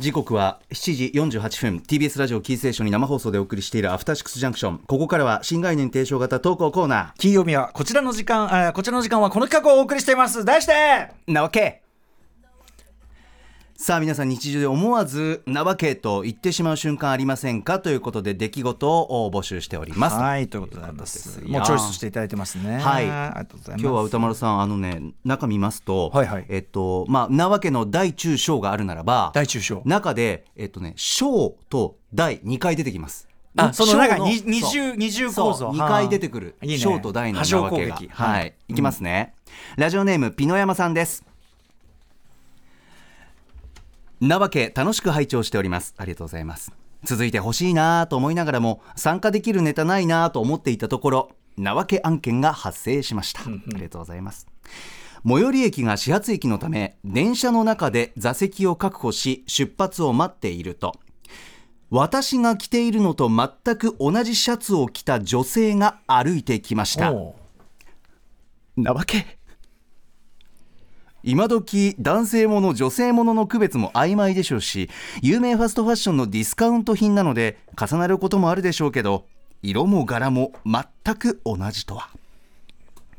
時刻は7時48分。TBS ラジオキーステーションに生放送でお送りしているアフターシックスジャンクション。ここからは新概念提唱型投稿コーナ金曜日はこちらの時間、こちらの時間はこの企画をお送りしています。題して。ーなわけさあ皆さん日常で思わずなわけと言ってしまう瞬間ありませんか？ということで出来事を募集しております。はいということでございます。もうチョイスしていただいてますね。はい。ありがとうございます。今日は歌丸さんあのね中見ますと、はいはい。えっとまあなわけの大中小があるならば大中小。中でえっとね小と大2回出てきます。あその中小に二重二重構造。そう2回出てくる小と大のなわけが。撃はい、いきますね、ラジオネームピノヤマさんですなわけ楽しく拝聴しております。ありがとうございます。続いて欲しいなぁと思いながらも参加できるネタないなぁと思っていたところなわけ案件が発生しました。ありがとうございます。最寄り駅が始発駅のため電車の中で座席を確保し出発を待っていると。私が着ているのと全く同じシャツを着た女性が歩いてきました。おなわけ今時男性もの女性ものの区別も曖昧でしょうし有名ファストファッションのディスカウント品なので重なることもあるでしょうけど色も柄も全く同じとは。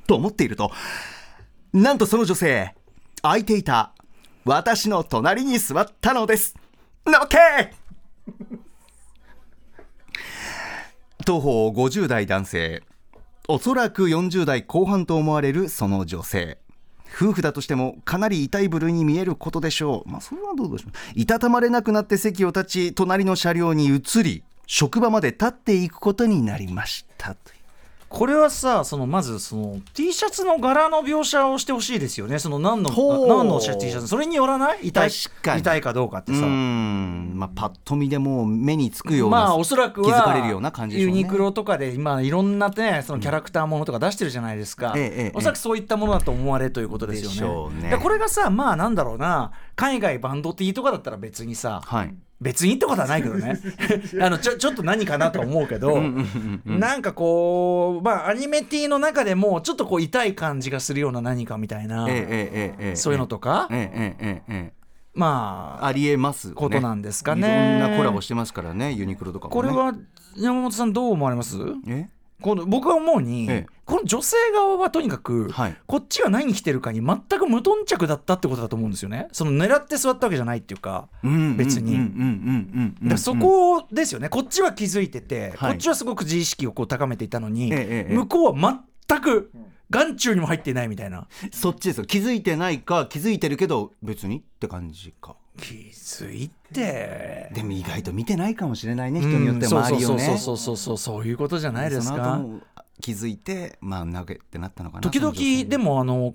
と思っているとなんとその女性空いていた私の隣に座ったのです。なわけ!当方50代男性おそらく40代後半と思われるその女性。夫婦だとしてもかなり痛い部類に見えることでしょう。まあそれはどうでしょう。いたたまれなくなって席を立ち隣の車両に移り職場まで立っていくことになりました。というこれはさそのまずその T シャツの柄の描写をしてほしいですよね。その何の何の T シャツ。それによらない？痛い痛いかどうかってさ。ん。まあパッと見でもう目につくような、まあおそらく気づかはれるような感じでしょうね。ユニクロとかで今いろんなねそのキャラクターものとか出してるじゃないですか、ええええおそらくそういったものだと思われるということですよね。ね。でこれがさまあなんだろうな。海外バンド T とかだったら別にさはい別にってことはないけどね。あのちょちょっと何かなと思うけどなんかこうまあアニメ T の中でもちょっとこう痛い感じがするような何かみたいな、えええそういうのとか、まあありえます、ね、ことなんですかね。いろんなコラボしてますからねユニクロとかも、ね、これは山本さんどう思われます？え？この僕は思うに、ええこの女性側はとにかく、はい。こっちが何着てるかに全く無頓着だったってことだと思うんですよね。その狙って座ったわけじゃないっていうか,、別に。そこですよね。こっちは気づいてて、はい。こっちはすごく自意識をこう高めていたのに、ええええ向こうは全く眼中にも入っていないみたいな。そっちですよ。気づいてないか気づいてるけど別にって感じか。気づいて。でも意外と見てないかもしれないね人によっては周りをねそうそうそうそう。そうそういうことじゃないですか気づいてまあ投げってなったのかな時々でもあの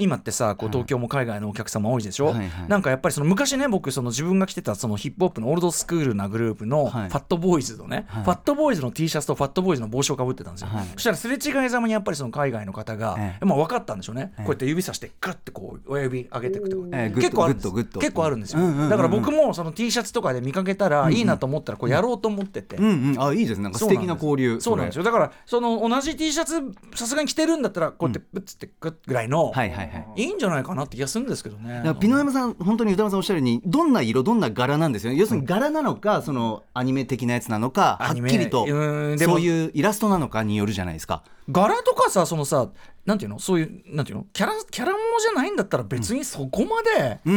今ってさこうはい。東京も海外のお客様多いでしょ、はいはい。なんかやっぱりその昔ね僕その自分が着てたそのヒップホップのオールドスクールなグループのフはい。ァットボーイズのね、はい。ファットボーイズの T シャツとファットボーイズの帽子をかぶってたんですよ、はい。そしたらすれ違いざまにやっぱりその海外の方が、ええ。まあ分かったんでしょうね、ええ。こうやって指さしてグッてこう親指上げていくとか、結構あるんです結構あるんですよ、うんうんうんうん。だから僕もその T シャツとかで見かけたらいいなと思ったらこうやろうと思ってて、うんうん。あいいですね。なんか素敵な交流。そうなんですよ。だからその同じ T シャツさすがに着てるんだったらこうやってプッつってグッぐらいの、はいはいはい。いいんじゃないかなって気がするんですけどね。ピノヤマさん本当に歌丸さんおっしゃるようにどんな色どんな柄なんですよ。ね要するに柄なのかそのアニメ的なやつなのかはっきりとそういうイラストなのかによるじゃないですか。柄とかさそのさなんていうの？そういうなんていうの？キャラキャラものじゃないんだったら別にそこまでうん。う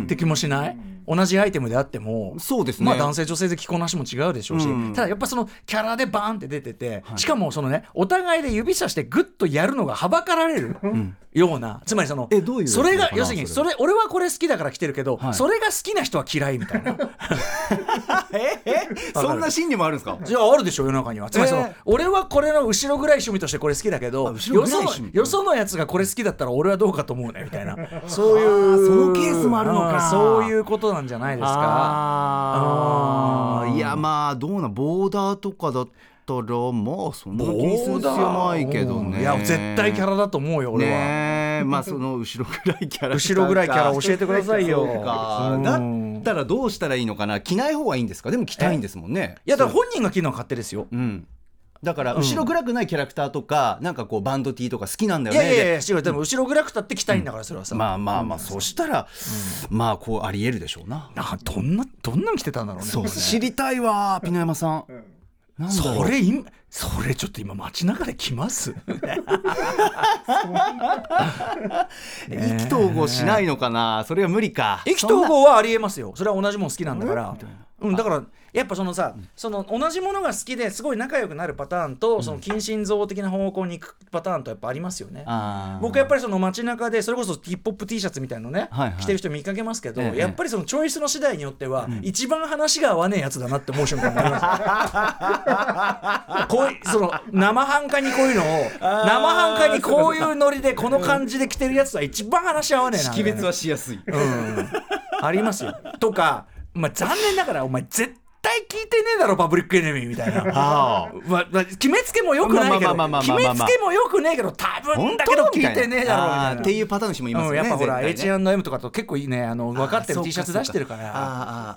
んって気もしない、同じアイテムであってもうんそうですね。まあ男性女性で着こなしも違うでしょうし、うんただやっぱそのキャラでバーンって出てて、しかもそのねお互いで指さしてグッとやるのがはばかられるような、つまりそのえどういうそれが要するにそそれ俺はこれ好きだから着てるけど、はい。それが好きな人は嫌いみたいな。ええそんな心理もあるんですか？じゃああるでしょ世の中には。つまりその、えー。俺はこれの後ろぐらい趣味としてこれ好きだけどよそのよそのやつがこれ好きだったら俺はどうかと思うねみたいな。そういうそのケースもあるのか。うんそういうことなんじゃないですか。あー。うん。いやまあどうなボーダーとかだったらまあそんな気する必要ないけどね。いや絶対キャラだと思うよ俺は、ねえ。まあその後ろぐらいキャラ後ろぐらいキャラ教えてくださいよ。だったらどうしたらいいのかな。着ない方がいいんですか？でも着たいんですもんね。いやだから本人が着るのは勝手ですよ。うんだから後ろ暗くないキャラクターとか、なんかこうバンド T とか好きなんだよね。いやいやいやで違う。でも後ろ暗くたって着たいんだからそれはさ、まあまあまあ、そしたら、まあこうありえるでしょうな。などんなどんなん着てたんだろうね。そう。知りたいわピノヤマさん、そう。れ今それちょっと今街中で来ます？意気投合しないのかな、それは無理か。意気投合はありえますよ。それは同じもん好きなんだから、うん、だからやっぱそのさ、その同じものが好きですごい仲良くなるパターンと、その近親像的な方向に行くパターンとやっぱありますよね。僕やっぱりその街中でそれこそヒップホップ T シャツみたいなのね、はいはい。着てる人見かけますけど、ええ。やっぱりそのチョイスの次第によっては、一番話が合わねえやつだなって思う瞬間がありますこ その生半可にこういうのを 生半可にこういうノリでこの感じで着てるやつは一番話合わねえな 識別はしやすい。うん、ありますよ。とか、まあ、残念ながらお前絶対聞いてねえだろパブリックエネミーみたいな。あまあ。まあ、決めつけもよくないけど決めつけもよくねえけど多分だけど聞いてねえだろみたいな。っていうパターンの人もいますよね、うん、やっぱほら、ね H&M とかと結構いいねあの分かってる T シャツ出してるから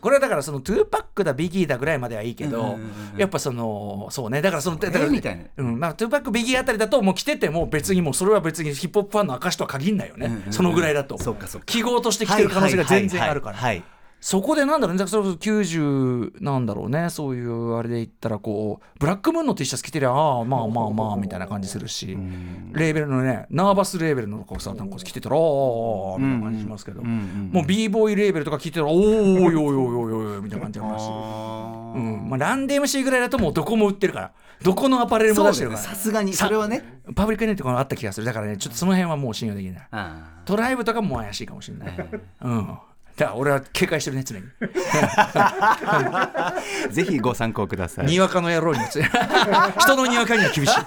これはだからその2パックだビギーだぐらいまではいいけど、やっぱそのそうねだからそのだから、みたいな。うんまあ、2パックビギーあたりだともう着てても別にもうそれは別にヒップホップファンの証とは限んないよね、そのぐらいだと。そうかそうか。記号として着てる可能性が全然あるから、はいはいはいはいそこでなんだろうね、それこそ90なんだろうね、そういうあれで言ったらこう、ブラックムーンの T シャツ着てりゃ、ああ、まあまあまあみたいな感じするし、レーベルのね、ナーバスレーベルの子さ、なんか着てたら、ああ、みたいな感じしますけど、もう b ボーイレーベルとか着てたら、おーおいおいおいおいおいみたいな感じでありますし、うんまあ、ランデ MC ぐらいだともうどこも売ってるから、どこのアパレルも出してるから、さすがにそれはねパブリックネットとかあった気がする、だからね、ちょっとその辺はもう信用できない。あトライブとかも怪しいかもしれない。うん。だから俺は警戒してるね、常に。ー ぜひご参考ください。にわかの野郎に 人のにわかには厳しい。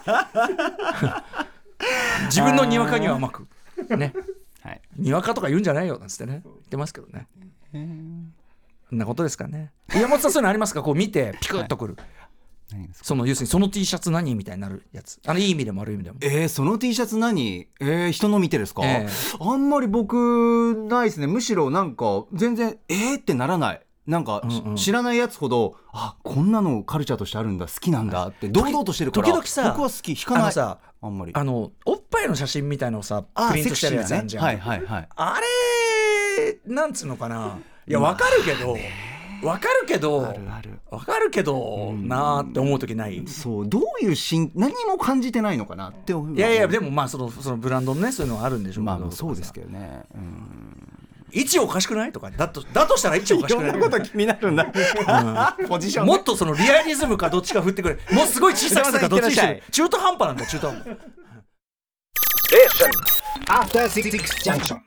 自分のにわかには甘く。ね。はい。にわかとか言うんじゃないよなんつってね。言ってますけどね。そんなことですかね。岩本さんそういうのありますか？こう見てピクッとくる、何ですかその要するにその T シャツ何みたいになるやつ。あのいい意味でも悪い意味でも。えー、その T シャツ何？えー、人の見てですか、えあんまり僕ないですね。むしろなんか全然えーってならない。なんか、うんうん。知らないやつほどあこんなのカルチャーとしてあるんだ好きなんだって堂々としてるから時々さ僕は好き引かない。あのさあんまり。あのおっぱいの写真みたいのをさあプリントしてるやつあんじゃん、ね。はいはいはい。あれなんつうのかな。いやわかるけどわかるけどあるある。わかるけどなーって思う時ない。そうどういう心何も感じてないのかなって思う。いやいやでもまあそのそのブランドのねそういうのはあるんでしょうけまどあそうですけどね、うん、位置おかしくないとか。だとだとしたら位置おかしくない。と気になるん。だ、ポジションね。もっとそのリアリズムかどっちか振ってくれ。もうすごい小さくするかどっちにしてる中途半端なんだよ中途半端。After Six Junction.